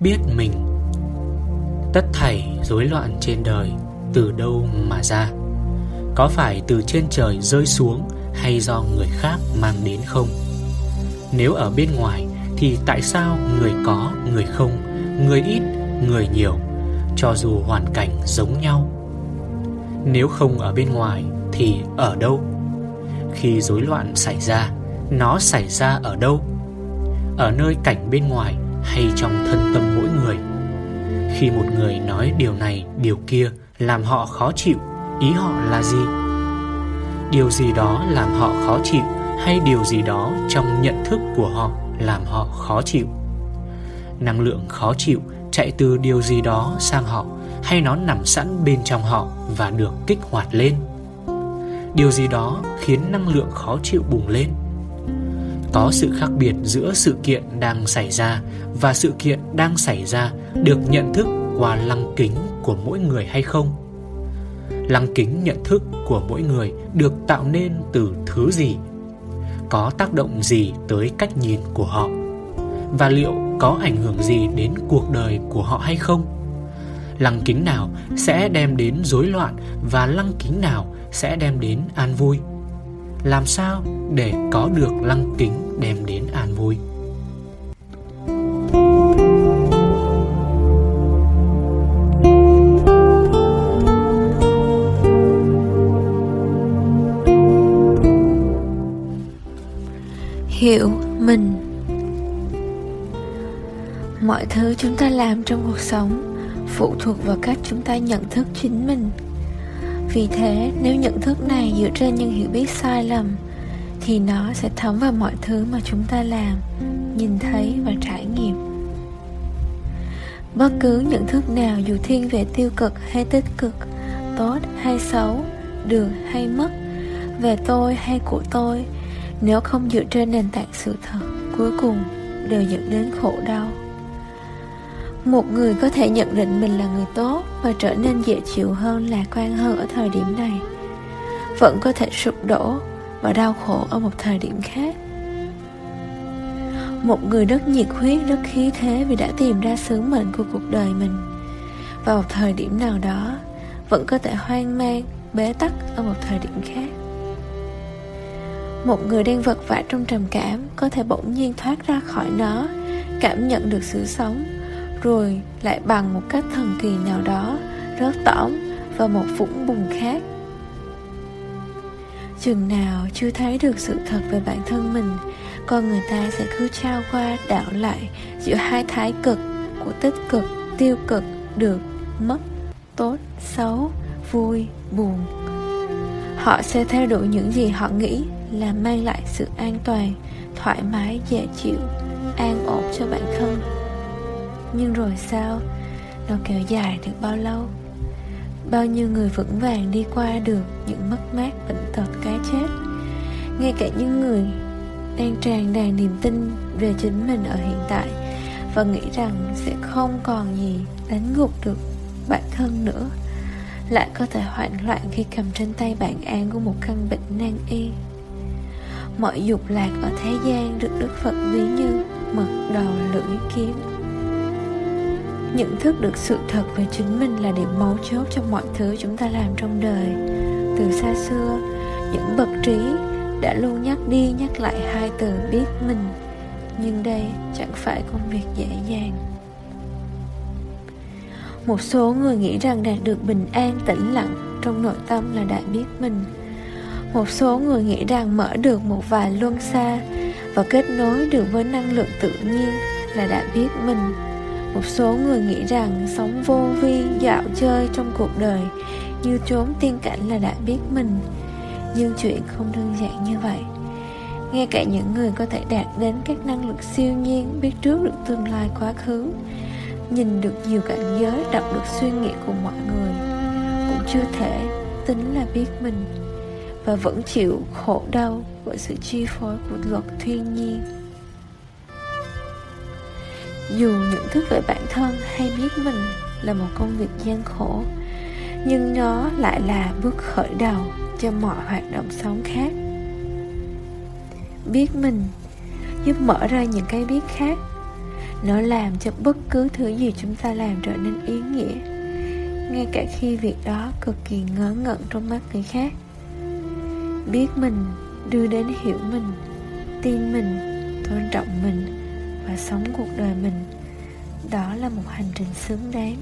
biết mình. Tất thảy rối loạn trên đời từ đâu mà ra? Có phải từ trên trời rơi xuống hay do người khác mang đến không? Nếu ở bên ngoài thì tại sao người có, người không, người ít, người nhiều, cho dù hoàn cảnh giống nhau? Nếu không ở bên ngoài thì ở đâu? Khi rối loạn xảy ra, nó xảy ra ở đâu? Ở nơi cảnh bên ngoài hay trong thân tâm mỗi người. Khi một người nói điều này, điều kia làm họ khó chịu, ý họ là gì? Điều gì đó làm họ khó chịu hay điều gì đó trong nhận thức của họ làm họ khó chịu? Năng lượng khó chịu chạy từ điều gì đó sang họ hay nó nằm sẵn bên trong họ và được kích hoạt lên? Điều gì đó khiến năng lượng khó chịu bùng lên? Có sự khác biệt giữa sự kiện đang xảy ra và sự kiện đang xảy ra được nhận thức qua lăng kính của mỗi người hay không? Lăng kính nhận thức của mỗi người được tạo nên từ thứ gì? Có tác động gì tới cách nhìn của họ? Và liệu có ảnh hưởng gì đến cuộc đời của họ hay không? Lăng kính nào sẽ đem đến rối loạn và lăng kính nào sẽ đem đến an vui? Làm sao để có được lăng kính đem đến an vui? Hiểu mình. Mọi thứ chúng ta làm trong cuộc sống phụ thuộc vào cách chúng ta nhận thức chính mình vì thế, nếu nhận thức này dựa trên những hiểu biết sai lầm, thì nó sẽ thấm vào mọi thứ mà chúng ta làm, nhìn thấy và trải nghiệm. Bất cứ nhận thức nào dù thiên về tiêu cực hay tích cực, tốt hay xấu, được hay mất, về tôi hay của tôi, nếu không dựa trên nền tảng sự thật, cuối cùng đều dẫn đến khổ đau một người có thể nhận định mình là người tốt và trở nên dễ chịu hơn lạc quan hơn ở thời điểm này. Vẫn có thể sụp đổ và đau khổ ở một thời điểm khác. Một người rất nhiệt huyết, rất khí thế vì đã tìm ra sứ mệnh của cuộc đời mình. Vào một thời điểm nào đó, vẫn có thể hoang mang, bế tắc ở một thời điểm khác. Một người đang vật vã trong trầm cảm có thể bỗng nhiên thoát ra khỏi nó, cảm nhận được sự sống rồi lại bằng một cách thần kỳ nào đó, rớt tõm vào một vũng bùn khác. Chừng nào chưa thấy được sự thật về bản thân mình, con người ta sẽ cứ trao qua đảo lại giữa hai thái cực của tích cực, tiêu cực được mất tốt, xấu, vui, buồn. Họ sẽ theo đuổi những gì họ nghĩ là mang lại sự an toàn, thoải mái, dễ chịu, an ổn cho bản thân nhưng rồi sao? Nó kéo dài được bao lâu? Bao nhiêu người vững vàng đi qua được những mất mát bệnh tật cái chết? Ngay cả những người đang tràn đầy niềm tin về chính mình ở hiện tại và nghĩ rằng sẽ không còn gì đánh gục được bản thân nữa, lại có thể hoảng loạn khi cầm trên tay bản án của một căn bệnh nan y. Mọi dục lạc ở thế gian được đức phật ví như mật đầu lưỡi kiếm nhận thức được sự thật về chính mình là điểm mấu chốt trong mọi thứ chúng ta làm trong đời. Từ xa xưa, những bậc trí đã luôn nhắc đi nhắc lại hai từ biết mình. Nhưng đây chẳng phải công việc dễ dàng. Một số người nghĩ rằng đạt được bình an, tĩnh lặng trong nội tâm là đã biết mình. Một số người nghĩ rằng mở được một vài luân xa và kết nối được với năng lượng tự nhiên là đã biết mình một số người nghĩ rằng sống vô vi, dạo chơi trong cuộc đời như trốn tiên cảnh là đã biết mình. Nhưng chuyện không đơn giản như vậy. Ngay cả những người có thể đạt đến các năng lực siêu nhiên biết trước được tương lai quá khứ, nhìn được nhiều cảnh giới, đọc được suy nghĩ của mọi người, cũng chưa thể tính là biết mình và vẫn chịu khổ đau bởi sự chi phối của luật thiên nhiên dù nhận thức về bản thân hay biết mình là một công việc gian khổ, nhưng nó lại là bước khởi đầu cho mọi hoạt động sống khác. Biết mình giúp mở ra những cái biết khác. Nó làm cho bất cứ thứ gì chúng ta làm trở nên ý nghĩa, ngay cả khi việc đó cực kỳ ngớ ngẩn trong mắt người khác. Biết mình, đưa đến hiểu mình, tin mình, tôn trọng mình sống cuộc đời mình. Đó là một hành trình xứng đáng.